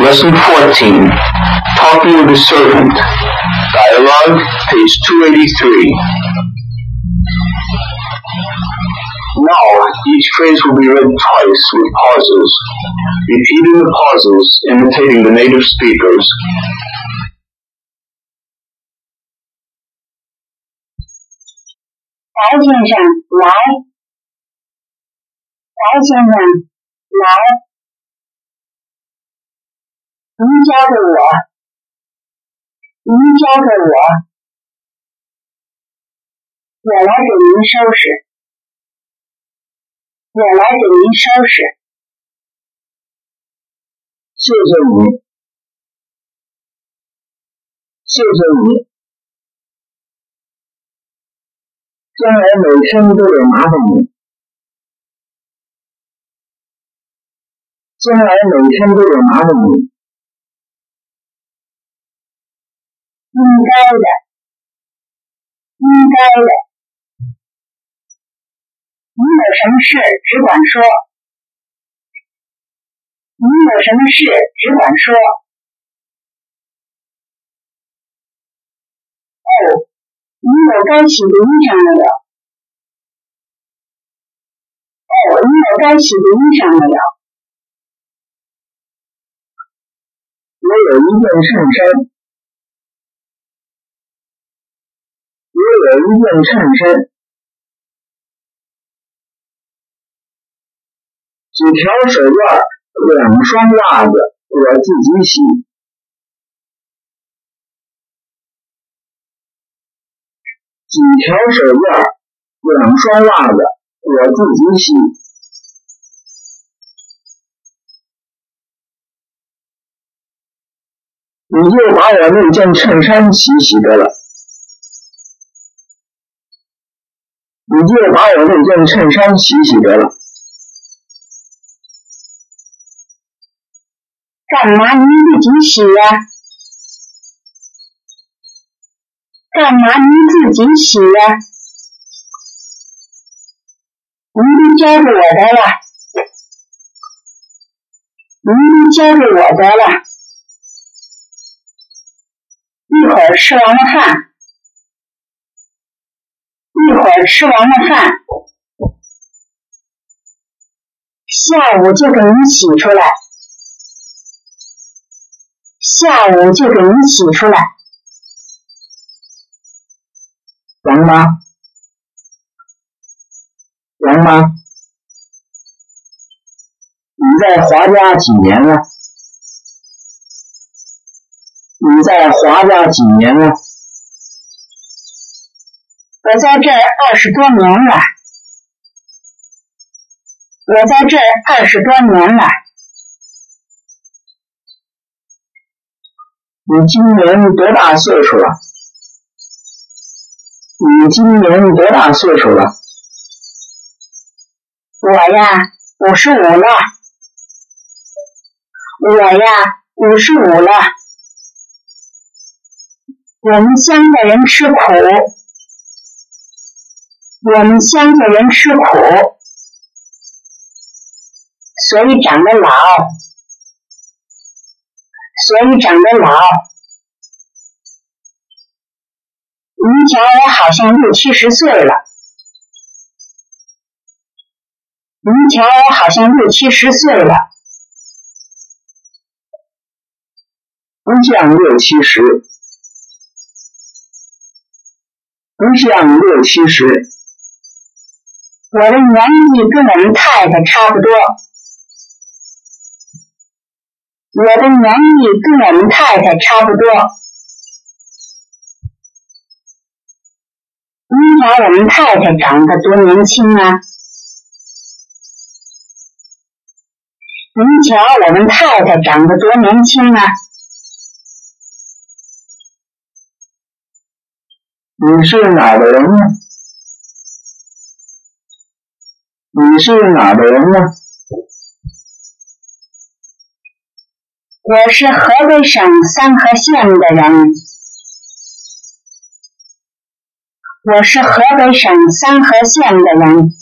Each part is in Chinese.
Lesson 14 Talking with the Servant. Dialogue, page 283. Now, each phrase will be read twice with pauses, repeating the pauses, imitating the native speakers. 白您交给我，您交给我，我来给您收拾，我来给您收拾。谢谢你，谢谢你。将来每天都得麻烦你，将来每天都得麻烦你。应该的，应该的。你有什么事只管说，你有什么事只管说。哦。你有该洗的衣裳没有？哦，你有该洗的衣裳没有？我有一件衬衫，我有一件衬衫，几条手绢，两双袜子，我自己洗。几条手绢，两双袜子，我自己洗。你就把我那件衬衫洗洗得了，你就把我那件衬衫洗洗得了。干嘛你自己洗呀？干嘛您自己洗呀？您都交给我得了，您都交给我得了。一会儿吃完了饭，一会儿吃完了饭，下午就给您洗出来，下午就给您洗出来。杨妈，杨妈，你在华家几年了？你在华家几年了？我在这儿二十多年了。我在这儿二十多年了。你今年多大岁数了？你今年多大岁数了？我呀，五十五了。我呀，五十五了。我们乡的人吃苦，我们乡下人吃苦，所以长得老，所以长得老。您瞧，我好像六七十岁了。您瞧，我好像六七十岁了。不像六七十，不像六七十。我的年纪跟我们太太差不多。我的年纪跟我们太太差不多。您瞧，我们太太长得多年轻啊！您瞧，我们太太长得多年轻啊！你是哪的人呢？你是哪的人呢？我是河北省三河县的人。我是河北省三河县的人。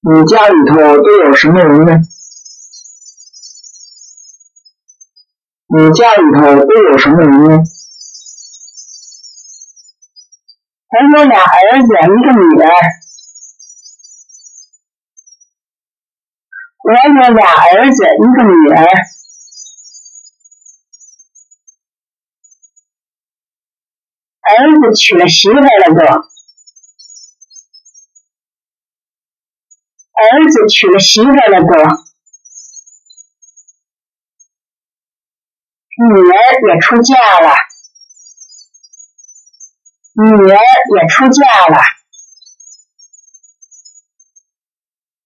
你家里头都有什么人呢？你家里头都有什么人呢？我有俩儿子，一个女儿。我有俩儿子，一个女儿。儿子娶了媳妇了不？儿子娶了媳妇了不？女儿也出嫁了。女儿也出嫁了，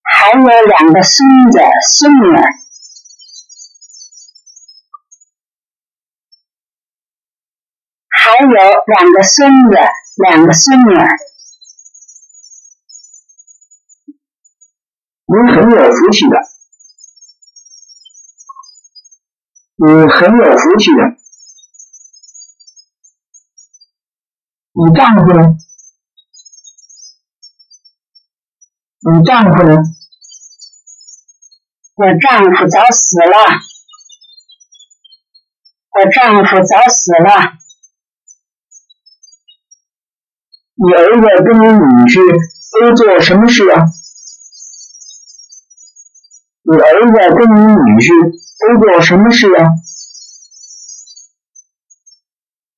还有两个孙子孙女，还有两个孙子两个孙女儿。您很有福气的，你很有福气的。你丈夫呢？你丈夫呢？我丈夫早死了，我丈夫早死了。你儿子跟你女婿都做什么事啊？你儿子跟你女婿都做什么事啊？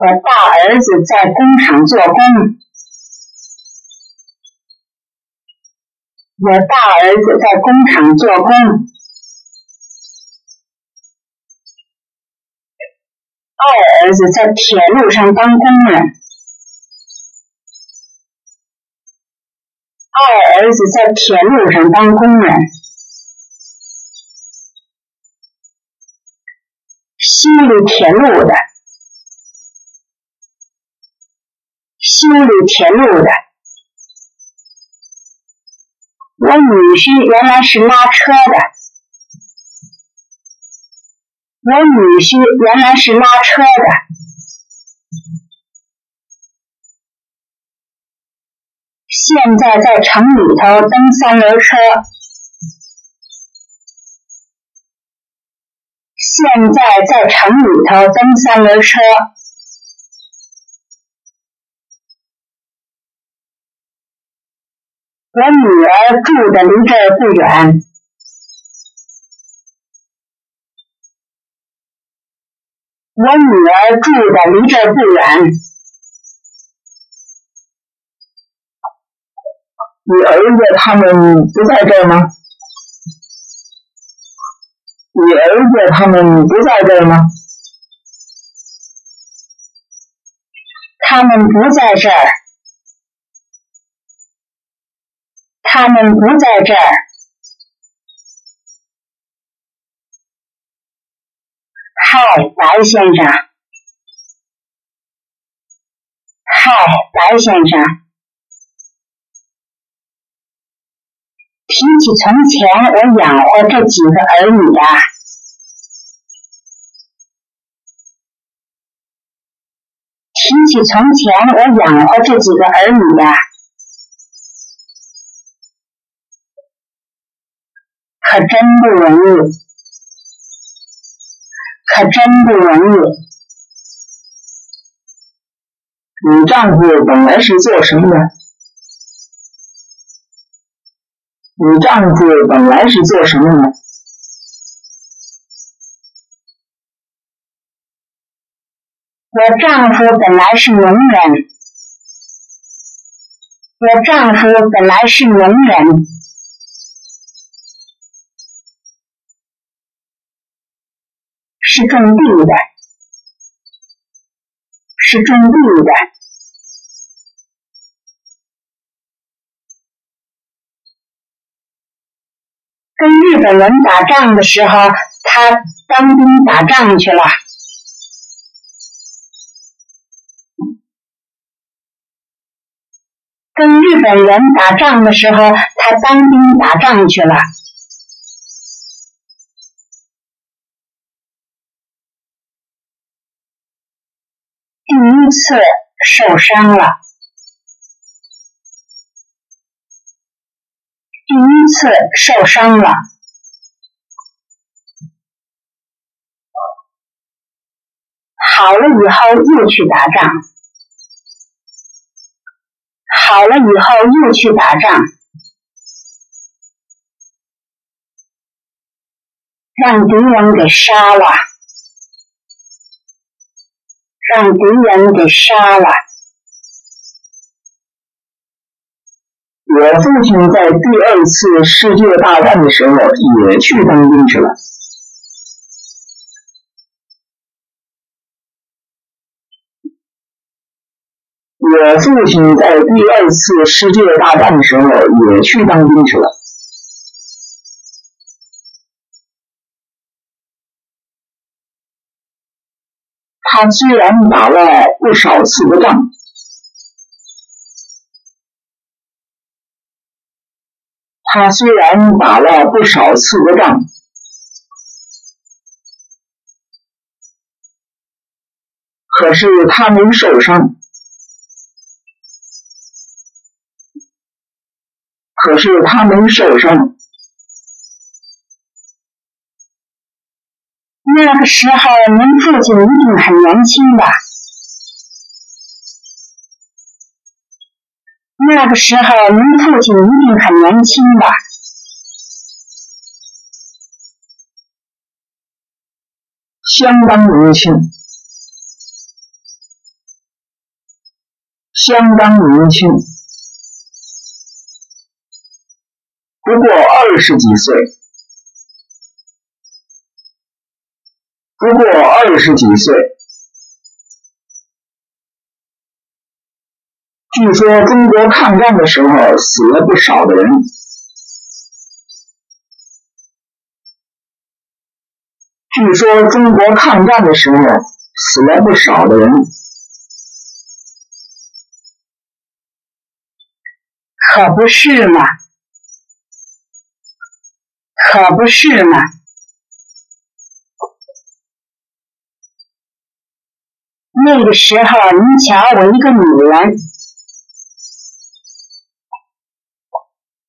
我大儿子在工厂做工，我大儿子在工厂做工，二儿子在铁路上当工人，二儿子在铁路上当工人，修理铁路的。修理铁路的，我女婿原来是拉车的，我女婿原来是拉车的，现在在城里头蹬三轮车，现在在城里头蹬三轮车。我女儿住的离这儿不远，我女儿住的离这儿不远。你儿子他们不在这儿吗？你儿子他们不在这儿吗？他们不在这儿。他们不在这儿。嗨，白先生。嗨，白先生。提起从前我养活这几个儿女呀，提起从前我养活这几个儿女呀。可真不容易，可真不容易。你丈夫本来是做什么的？你丈夫本来是做什么的？我丈夫本来是农人。我丈夫本来是农人。是种地的，是种地的。跟日本人打仗的时候，他当兵打仗去了。跟日本人打仗的时候，他当兵打仗去了。第一次受伤了，第一次受伤了。好了以后又去打仗，好了以后又去打仗，让敌人给杀了，让敌人给杀了。我父亲在第二次世界大战的时候也去当兵去了。我父亲在第二次世界大战的时候也去当兵去了。他虽然打了不少次的仗。他虽然打了不少次的仗，可是他没受伤。可是他没受伤。那个时候，您父亲一定很年轻吧？那个时候，您父亲一定很年轻吧？相当年轻，相当年轻，不过二十几岁，不过二十几岁。据说中国抗战的时候死了不少的人。据说中国抗战的时候死了不少的人。可不是嘛？可不是嘛？那个时候，你瞧，我一个女人。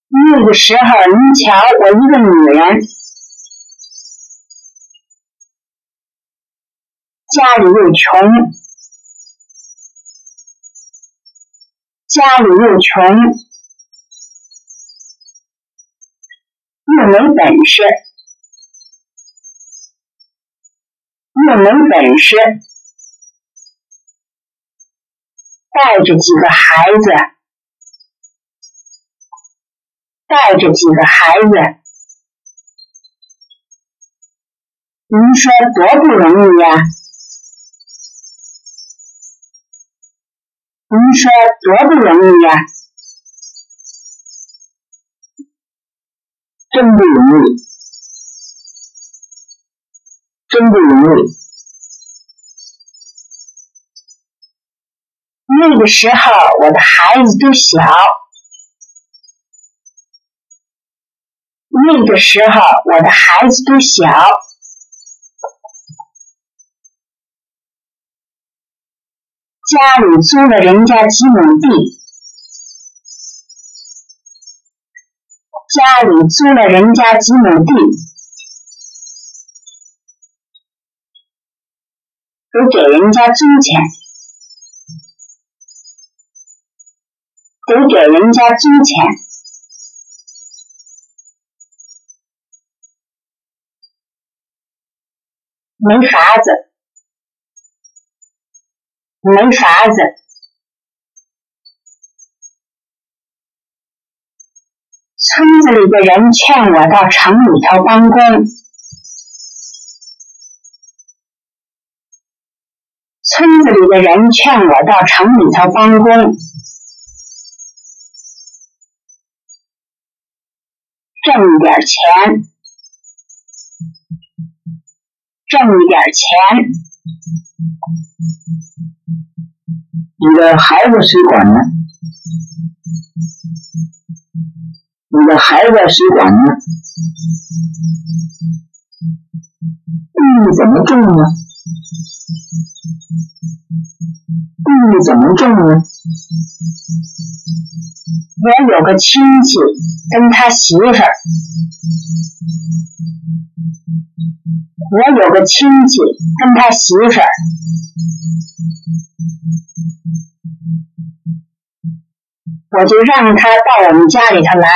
那个时候，你瞧，我一个女人，家里又穷，家里又穷，又没本事，又没本事，带着几个孩子。带着几个孩子，您说多不容易呀？您说多不容易呀？真不容易，真不容易。那个时候，我的孩子都小。那个时候，我的孩子都小，家里租了人家几亩地，家里租了人家几亩地，都给人家租钱，得给人家金钱。没法子，没法子。村子里的人劝我到城里头帮工，村子里的人劝我到城里头帮工，挣点钱。挣点钱，你的孩子谁管呢？你的孩子谁管呢？地怎么种呢？地怎么种呢？我有个亲戚跟他媳妇儿。我有个亲戚跟他媳妇儿，我就让他到我们家里头来，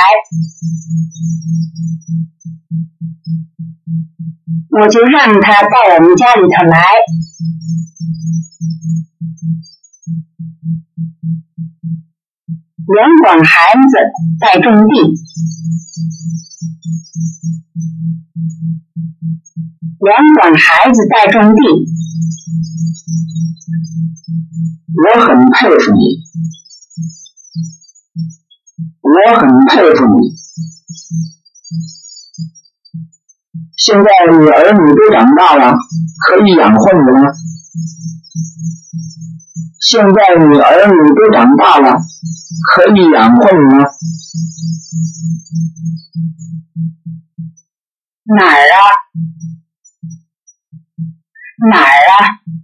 我就让他到我们家里头来。两管孩子在种地，两管孩子在种地，我很佩服你，我很佩服你。现在你儿女都长大了，可以养活你了吗？现在你儿女都长大了，可以养混了吗？哪儿啊？哪儿啊？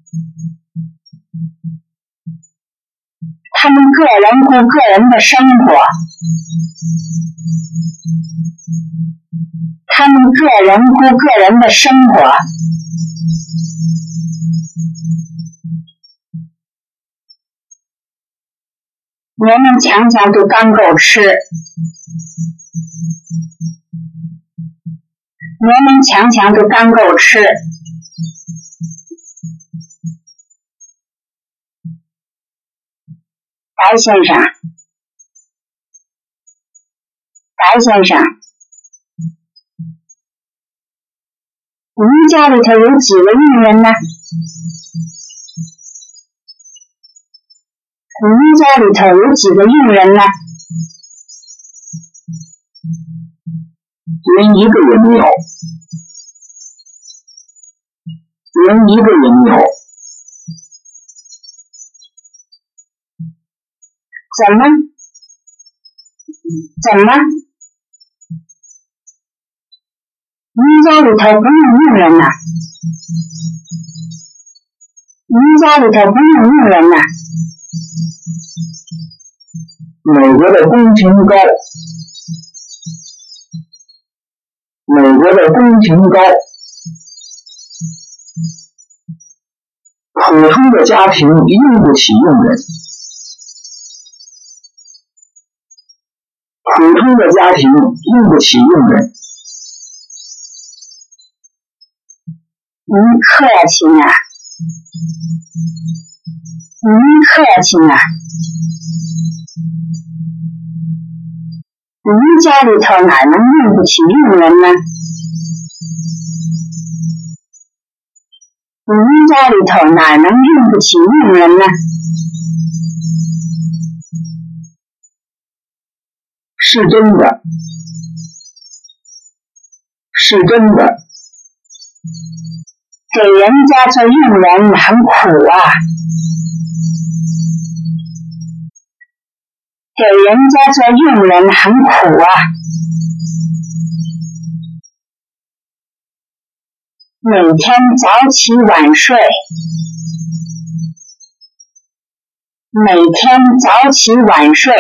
他们个人过个人的生活，他们个人过个人的生活。勉勉强强都刚够吃，勉勉强强都刚够吃。白先生，白先生，您家里头有几个佣人呢？您家里头有几个佣人呢？连一个也没有，连一个也没有。怎么？怎么？你家里头不用佣人呐？你家里头不用佣人呐？美国的工钱高，美国的工钱高，普通的家庭用不起佣人，普通的家庭用不起佣人。您客气呢，您客气呢。您家里头哪能用不起佣人呢？您家里头哪能用不起佣人呢？是真的，是真的。给人家做佣人很苦啊，给人家做佣人很苦啊。每天早起晚睡，每天早起晚睡，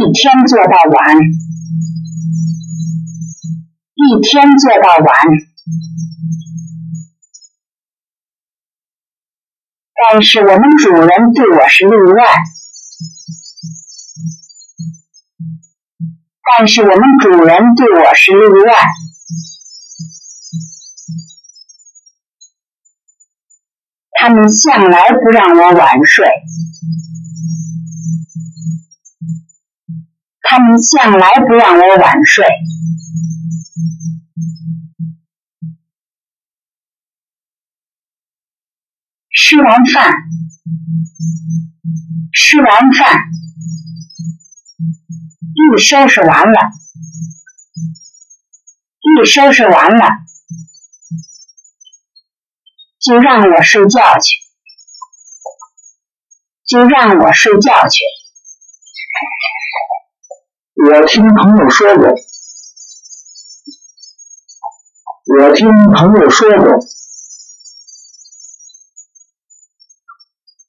一天做到晚，一天做到晚。但是我们主人对我是例外，但是我们主人对我是例外。他们向来不让我晚睡，他们向来不让我晚睡。吃完饭，吃完饭，一收拾完了，一收拾完了，就让我睡觉去，就让我睡觉去。我听朋友说过，我听朋友说过，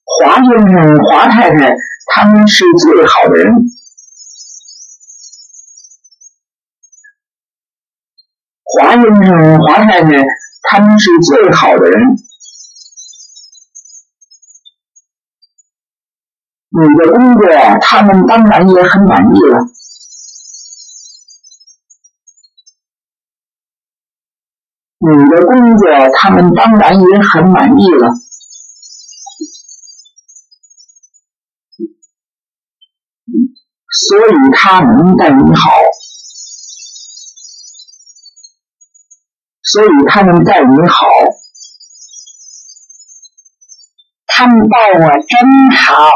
华先生、华太太他们是最好的人。华先生、华太太他们是最好的人。你的工作，他们当然也很满意了。你的工作，他们当然也很满意了。所以他能待你好，所以他们待你好，他们待我真好，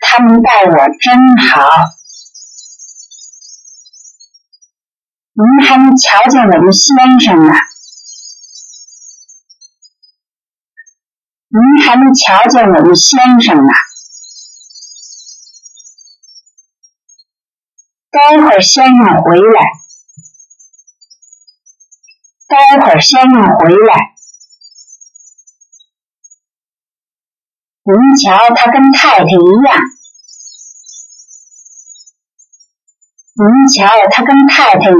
他们待我真好。您还没瞧见我们先生呢，您还没瞧见我们先生呢。待会儿先生回来，待会儿先生回来。您瞧，他跟太太一样。您瞧，他跟太太一样，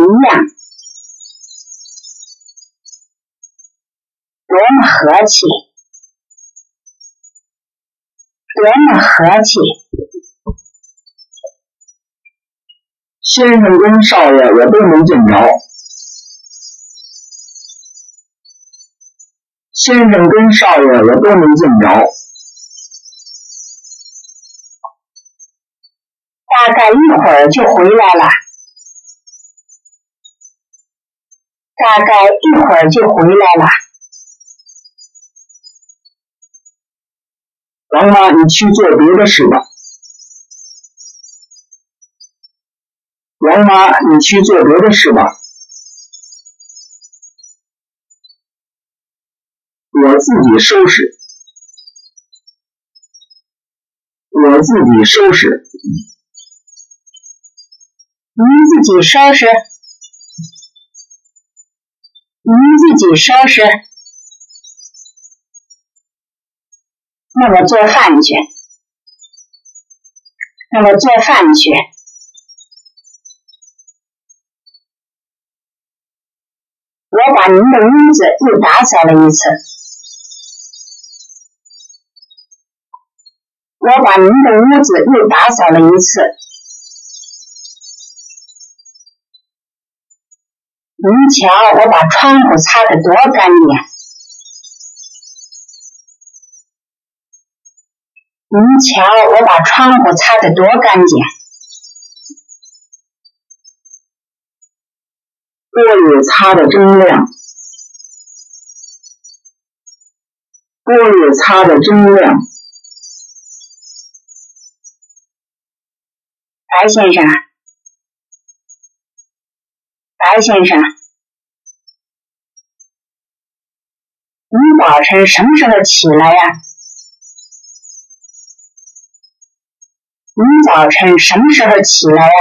多么和气，多么和气。先生跟少爷我都没见着，先生跟少爷我都没见着，大概一会儿就回来了，大概一会儿就回来了。王妈，你去做别的事吧。王妈，你去做别的事吧。我自己收拾，我自己收拾。您自己收拾，您自己收拾。那我做饭去，那我做饭去。我把您的屋子又打扫了一次，我把您的屋子又打扫了一次。您瞧，我把窗户擦得多干净！您瞧，我把窗户擦得多干净！玻璃擦得真亮，玻璃擦得真亮。白先生，白先生，早晨什么时候起来呀？您早晨什么时候起来呀？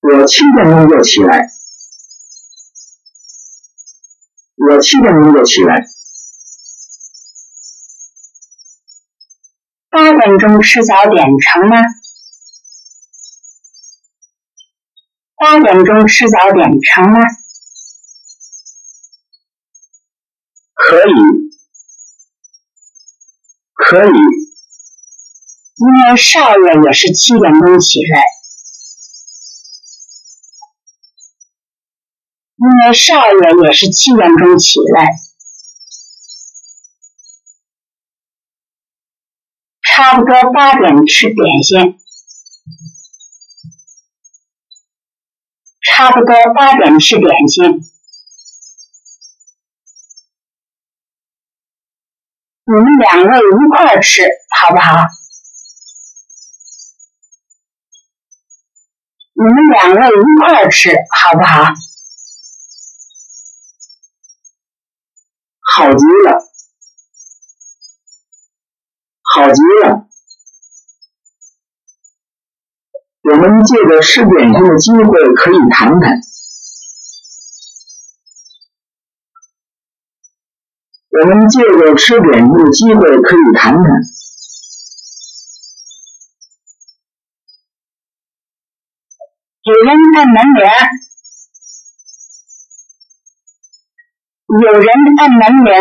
我七点钟就起来，我七点钟就起来。八点钟吃早点成吗？八点钟吃早点成吗？可以，可以。因为少爷也是七点钟起来。因为少爷也是七点钟起来，差不多八点吃点心，差不多八点吃点心。你们两位一块吃好不好？你们两位一块吃好不好？好极了，好极了！我们借着吃点心的机会可以谈谈。我们借着吃点心的机会可以谈谈。有人按门铃，有人按门铃，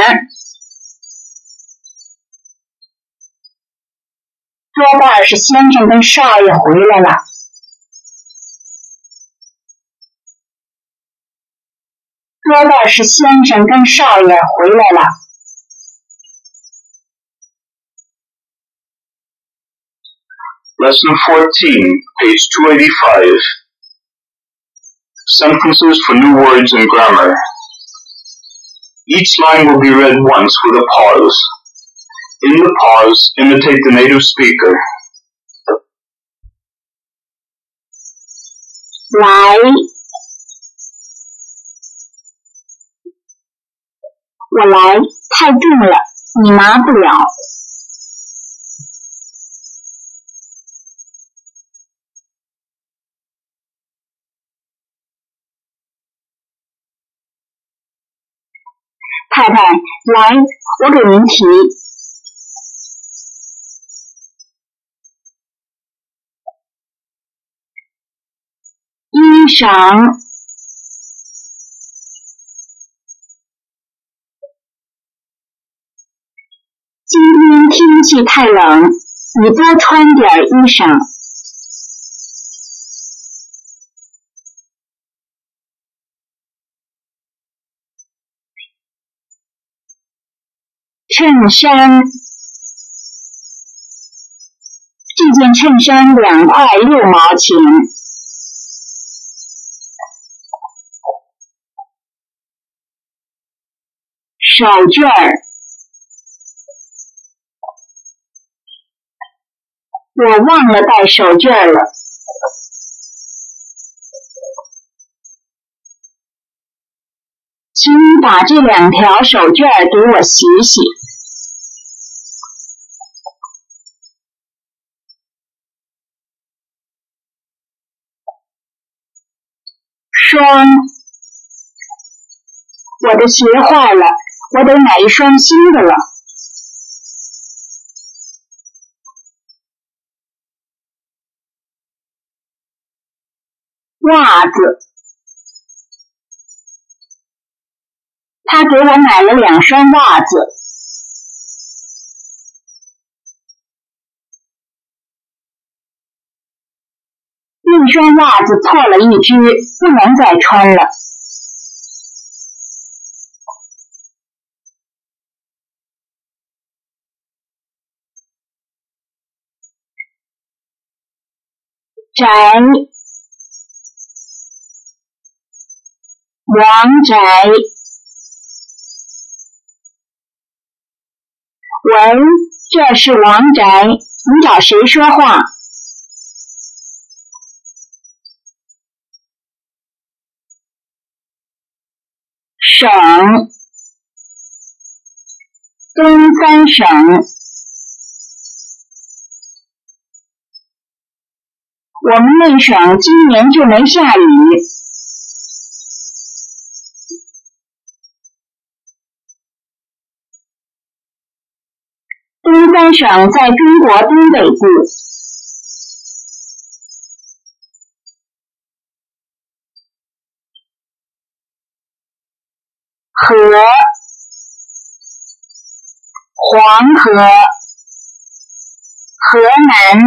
多半是先生跟少爷回来了。多半是先生跟少爷回来了。Lesson 14, page 285. Sentences for new words and grammar. Each line will be read once with a pause. In the pause, imitate the native speaker. 来，我来，太重了，你拿不了。 太太，来，我给您提。衣裳，今天天气太冷，你多穿点衣裳。衬衫，这件衬衫两块六毛钱。手绢儿，我忘了带手绢了。请你把这两条手绢给我洗洗。双，我的鞋坏了，我得买一双新的了。袜子，他给我买了两双袜子。一双袜子破了一只，不能再穿了。宅，王宅。喂，这是王宅，你找谁说话？省，东三省。我们内省今年就没下雨。东三省在中国东北部。河，黄河，河南，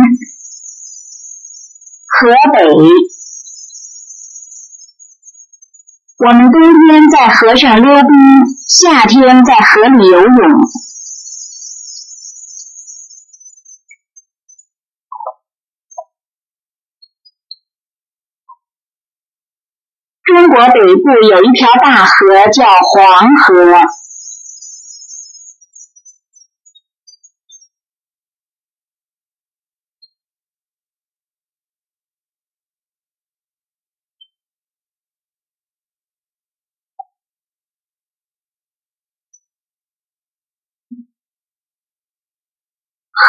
河北。我们冬天在河上溜冰，夏天在河里游泳。中国北部有一条大河叫黄河。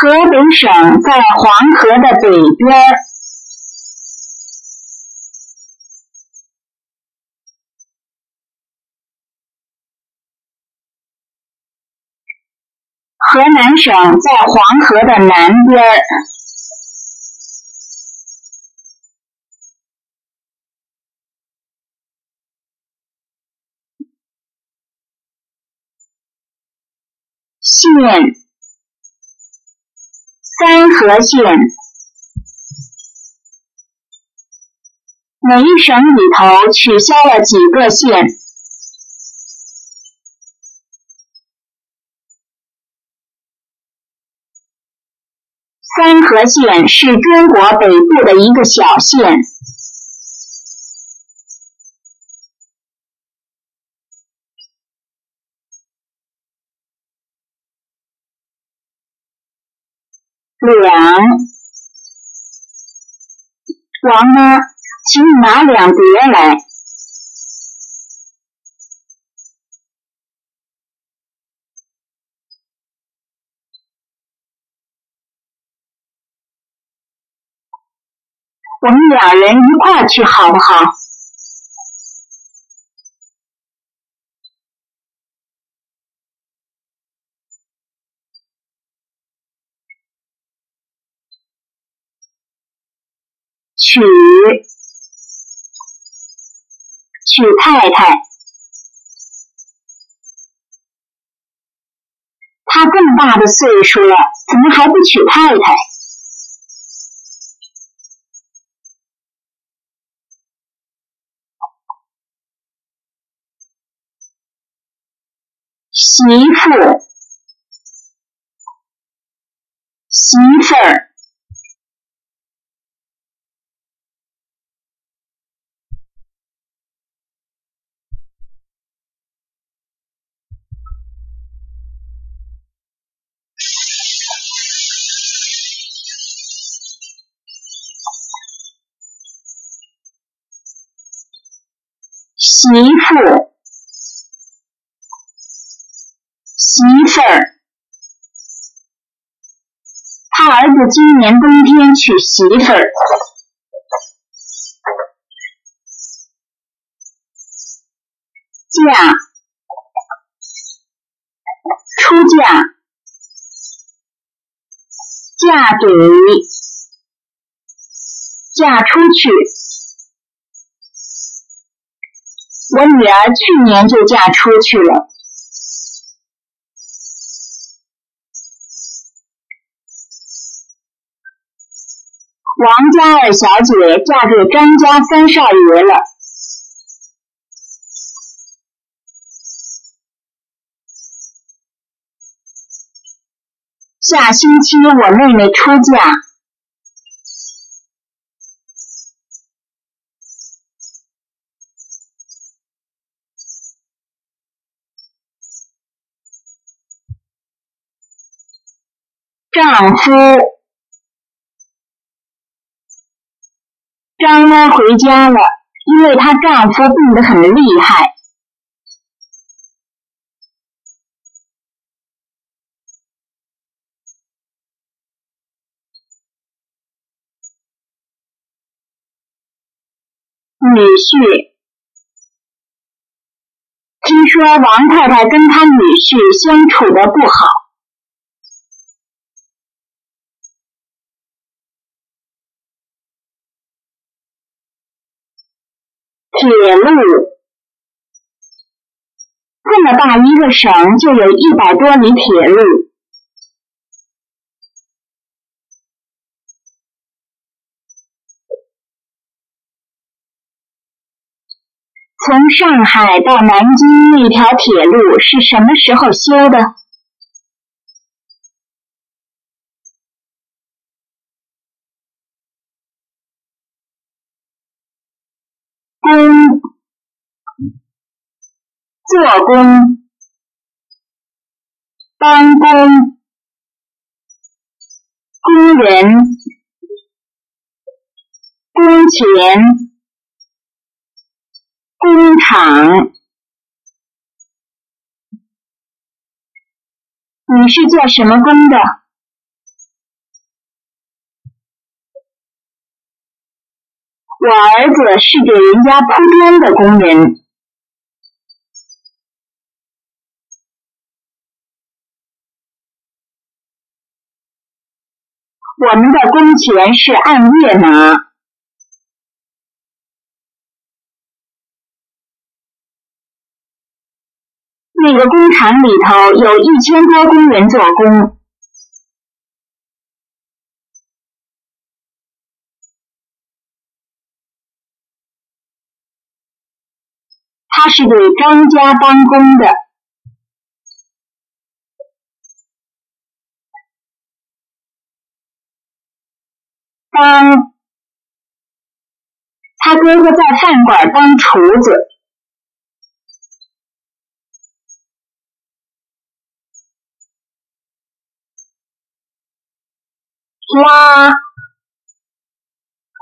河北省在黄河的北边河南省在黄河的南边县三河县。每一省里头取消了几个县。三河县是中国北部的一个小县。两，王妈，请你拿两碟来。我们俩人一块去好不好？娶娶太太，他这么大的岁数了，怎么还不娶太太？媳妇，媳妇儿。媳妇，媳妇儿，他儿子今年冬天娶媳妇儿，嫁，出嫁，嫁给，嫁出去。我女儿去年就嫁出去了。王家二小姐嫁给张家三少爷了。下星期我妹妹出嫁。丈夫，张妈回家了，因为她丈夫病得很厉害。女婿，听说王太太跟她女婿相处的不好。铁路，这么大一个省，就有一百多里铁路。从上海到南京那条铁路是什么时候修的？做工，帮工，工人，工钱，工厂。你是做什么工的？我儿子是给人家铺砖的工人。我们的工钱是按月拿。那个工厂里头有一千多工人做工。他是给张家当工的。当他哥哥在饭馆当厨子。拉，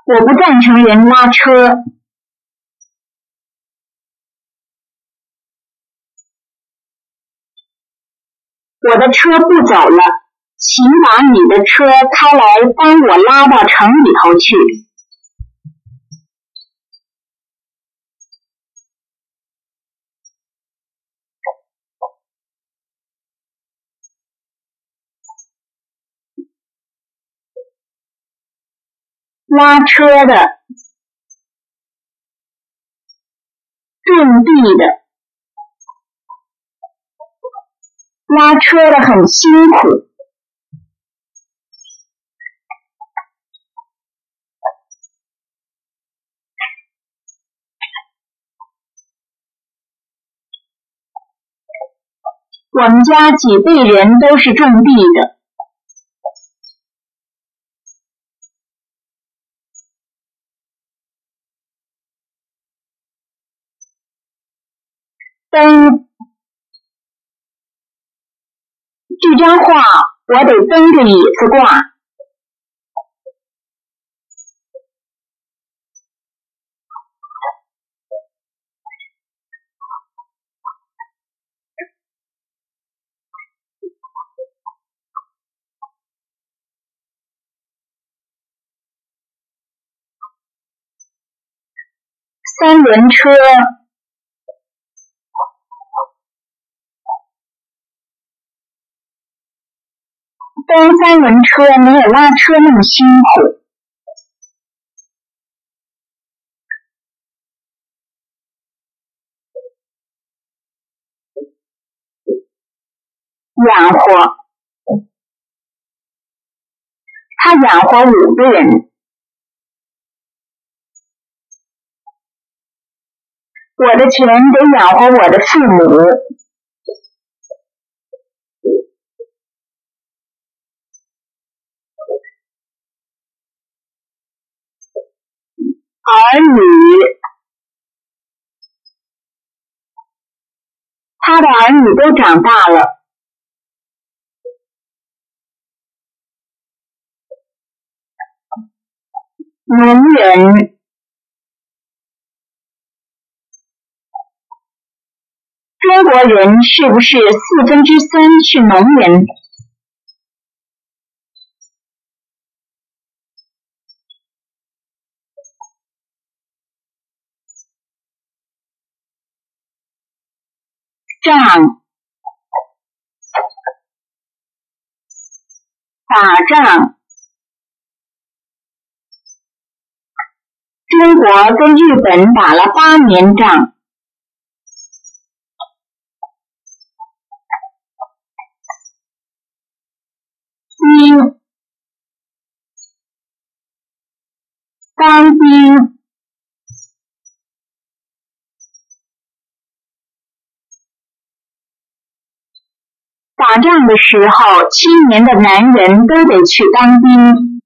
我不赞成人拉车。我的车不走了，请把你的车开来帮我拉到城里头去。拉车的，种地的。拉车的很辛苦。我们家几辈人都是种地的。灯。这张画我得蹬着椅子挂。三轮车。蹬三轮车没有拉车那么辛苦，养活。他养活五个人，我的钱得养活我的父母。儿女，他的儿女都长大了。农人，中国人是不是四分之三是农人？仗，打仗。中国跟日本打了八年仗。兵，当兵。打仗的时候，青年的男人都得去当兵。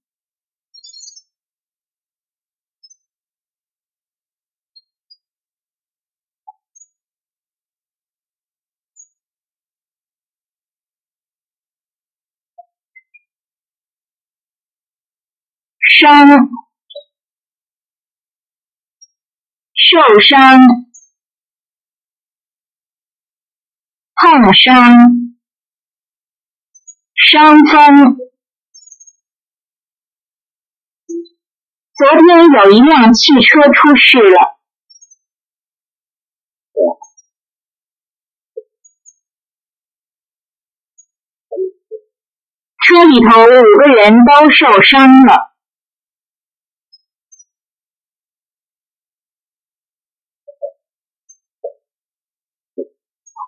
伤，受伤，碰伤。伤风。昨天有一辆汽车出事了，车里头五个人都受伤了。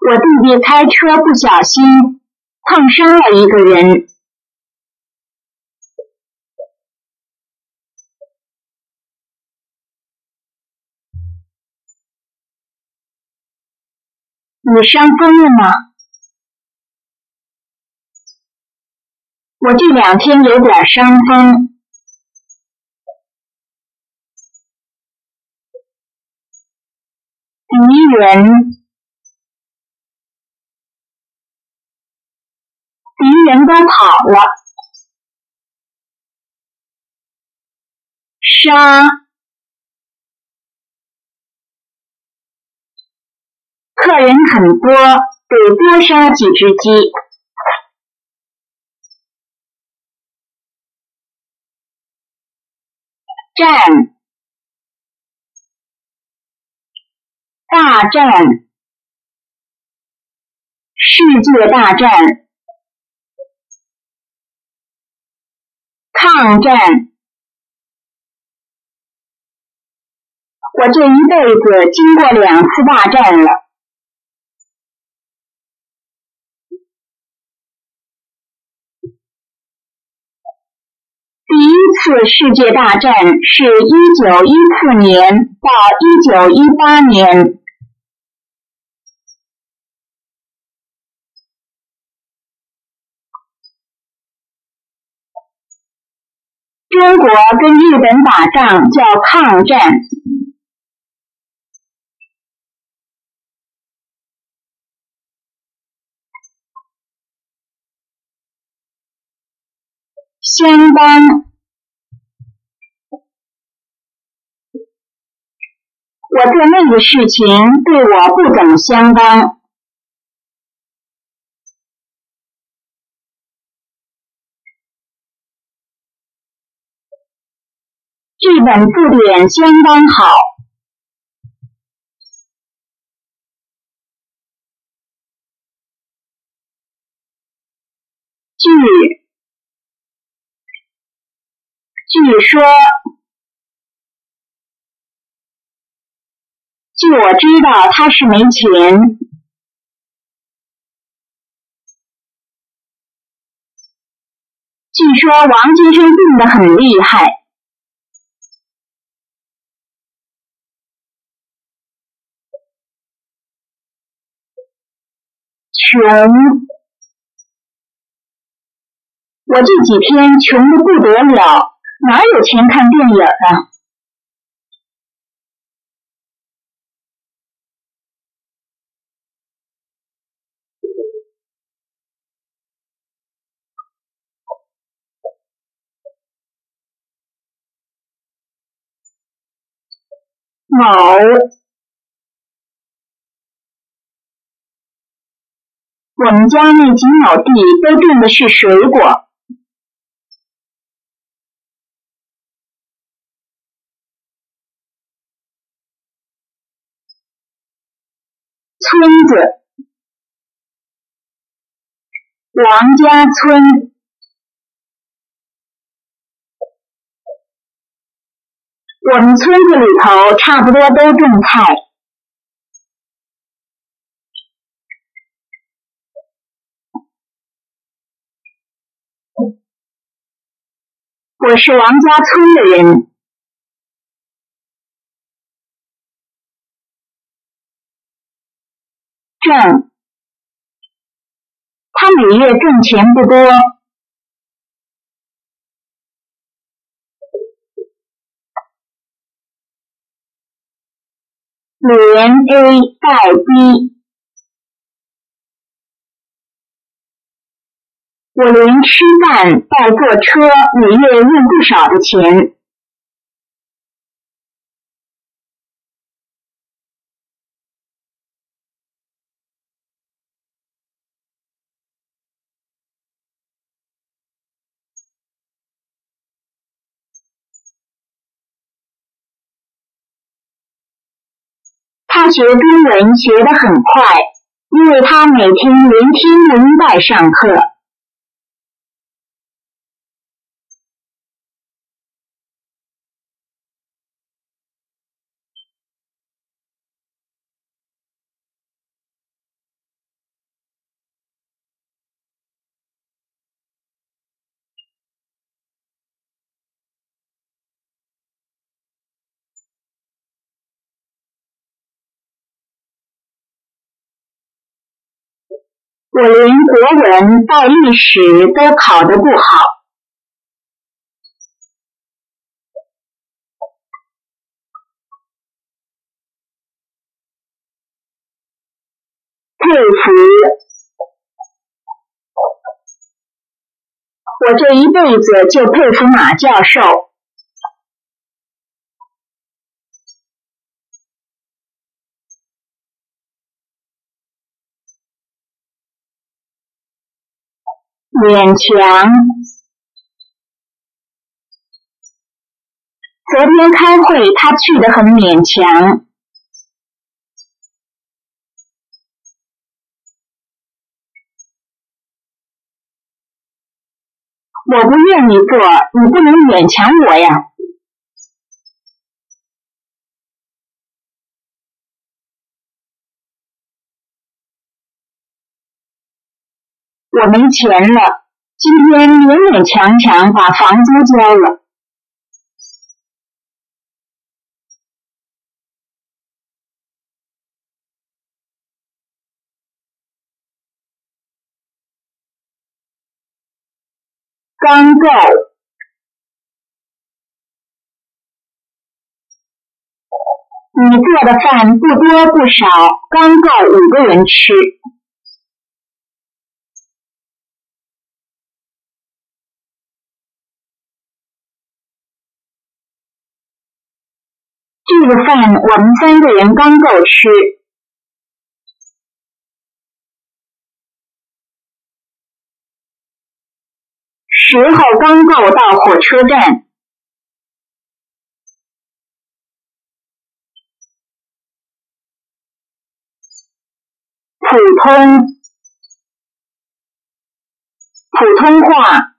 我弟弟开车不小心碰伤了一个人。你伤风了吗？我这两天有点伤风。敌人，敌人都跑了。杀。客人很多，得多杀几只鸡。战，大战，世界大战，抗战。我这一辈子经过两次大战了。第一次世界大战是一九一四年到一九一八年。中国跟日本打仗叫抗战。相当，我做那个事情对我不怎么相当。这本字典相当好。据。据说，据我知道，他是没钱。据说王先生病得很厉害。穷，我这几天穷的不得了。哪有钱看电影啊？某，我们家那几亩地都种的是水果。村子，王家村。我们村子里头差不多都种菜。我是王家村的人。挣，他每月挣钱不多。连 A 带 B，我连吃饭带坐车，每月用不少的钱。他学中文学得很快，因为他每天连听连带上课。我连国文到历史都考得不好。佩服，我这一辈子就佩服马教授。勉强。昨天开会，他去的很勉强。我不愿意做，你不能勉强我呀。我没钱了，今天勉勉强强把房租交了。刚够，你做的饭不多不少，刚够五个人吃。这个饭我们三个人刚够吃。时候刚够到火车站，普通。普通话，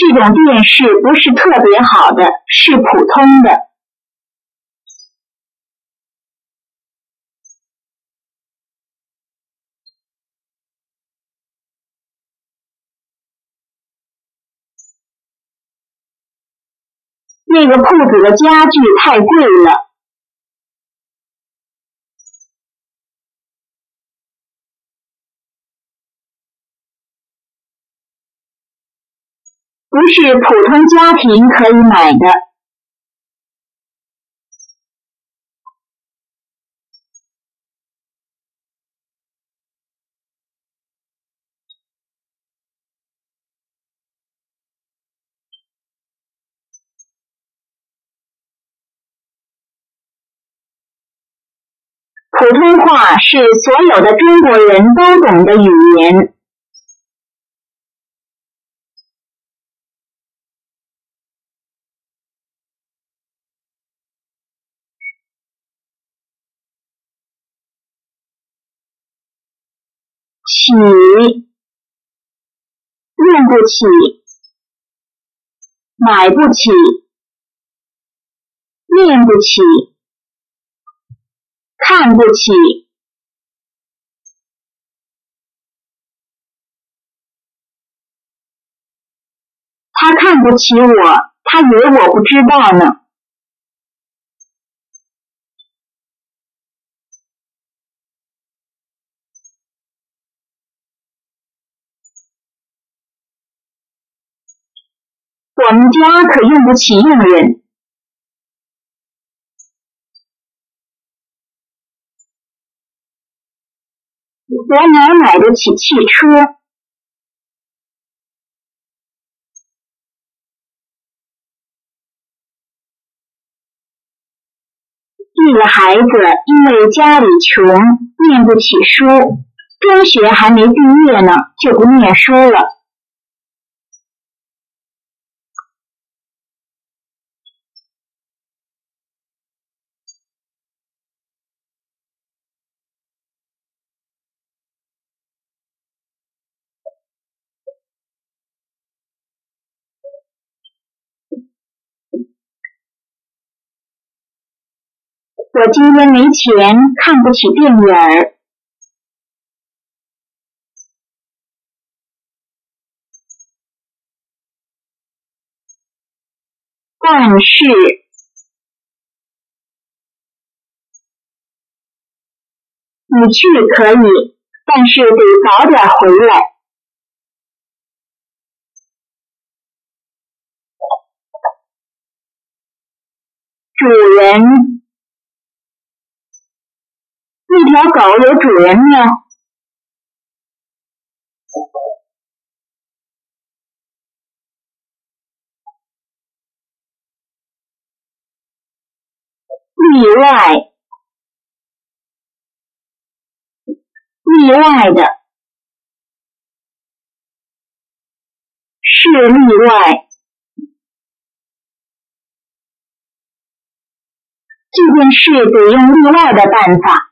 这种电视不是特别好的，是普通的。那个铺子的家具太贵了，不是普通家庭可以买的。普通话是所有的中国人都懂的语言。起，用不起，买不起，念不起。看不起，他看不起我，他以为我不知道呢。我们家可用不起佣人。我哪买得起汽车？一个孩子因为家里穷，念不起书，中学还没毕业呢，就不念书了。我今天没钱，看不起电影儿。但是，你去可以，但是得早点回来。主人，那条狗有主人吗？例外，例外的，是例外。这件事得用例外的办法。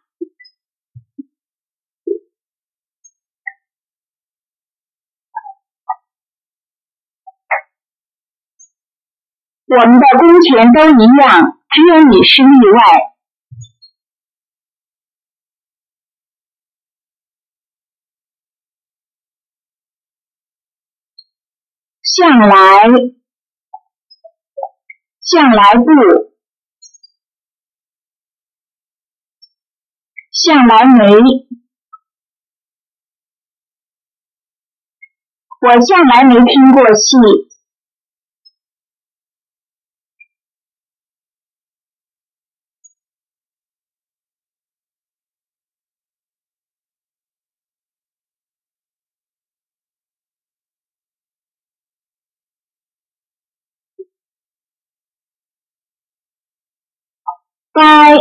我们的工钱都一样，只有你是例外。向来，向来不，向来没。我向来没听过戏。待，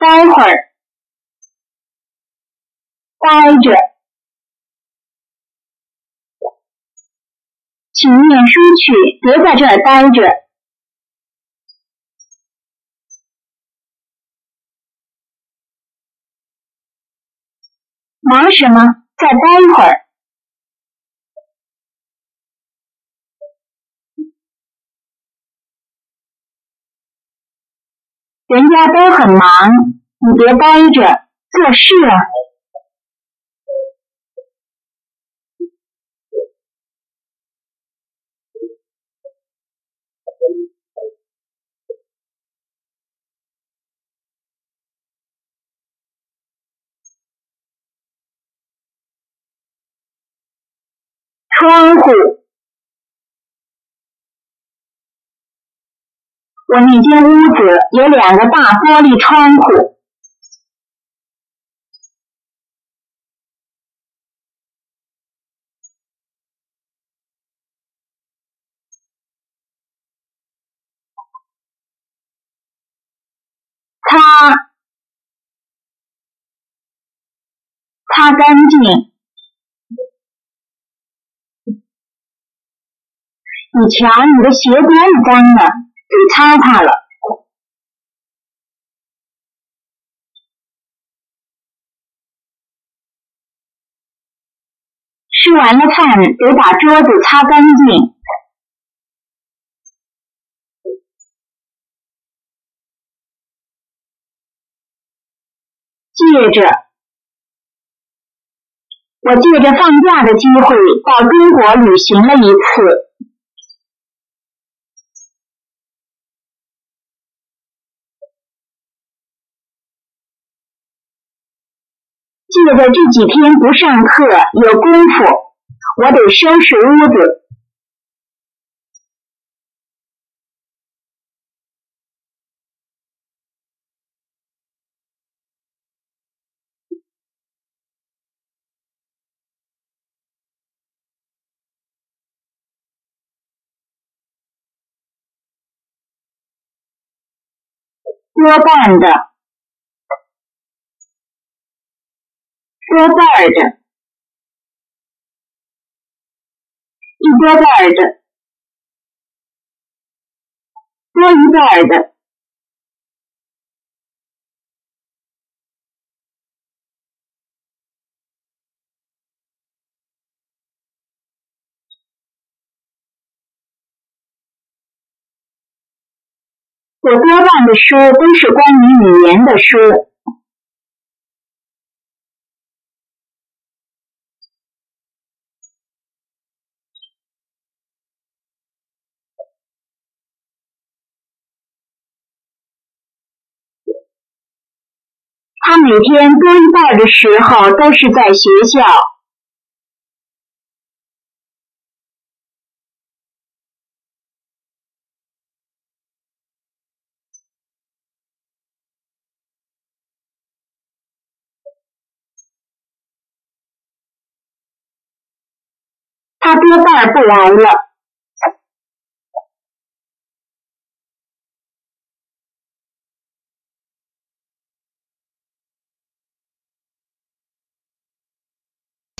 待会儿，待着，请念书去，别在这儿待着。忙什么？再待一会儿。人家都很忙，你别呆着，做事啊！窗户，我那间屋子有两个大玻璃窗户。擦，擦干净。你瞧，你的鞋多么脏啊，得擦擦了。吃完了饭，得把桌子擦干净。借着，我借着放假的机会到中国旅行了一次。借着这几天不上课，有功夫，我得收拾屋子。多半的，多半儿的，一多半儿的，多一半儿的，我多半的书都是关于语言的书。他每天多一半的时候都是在学校。他多半不来了。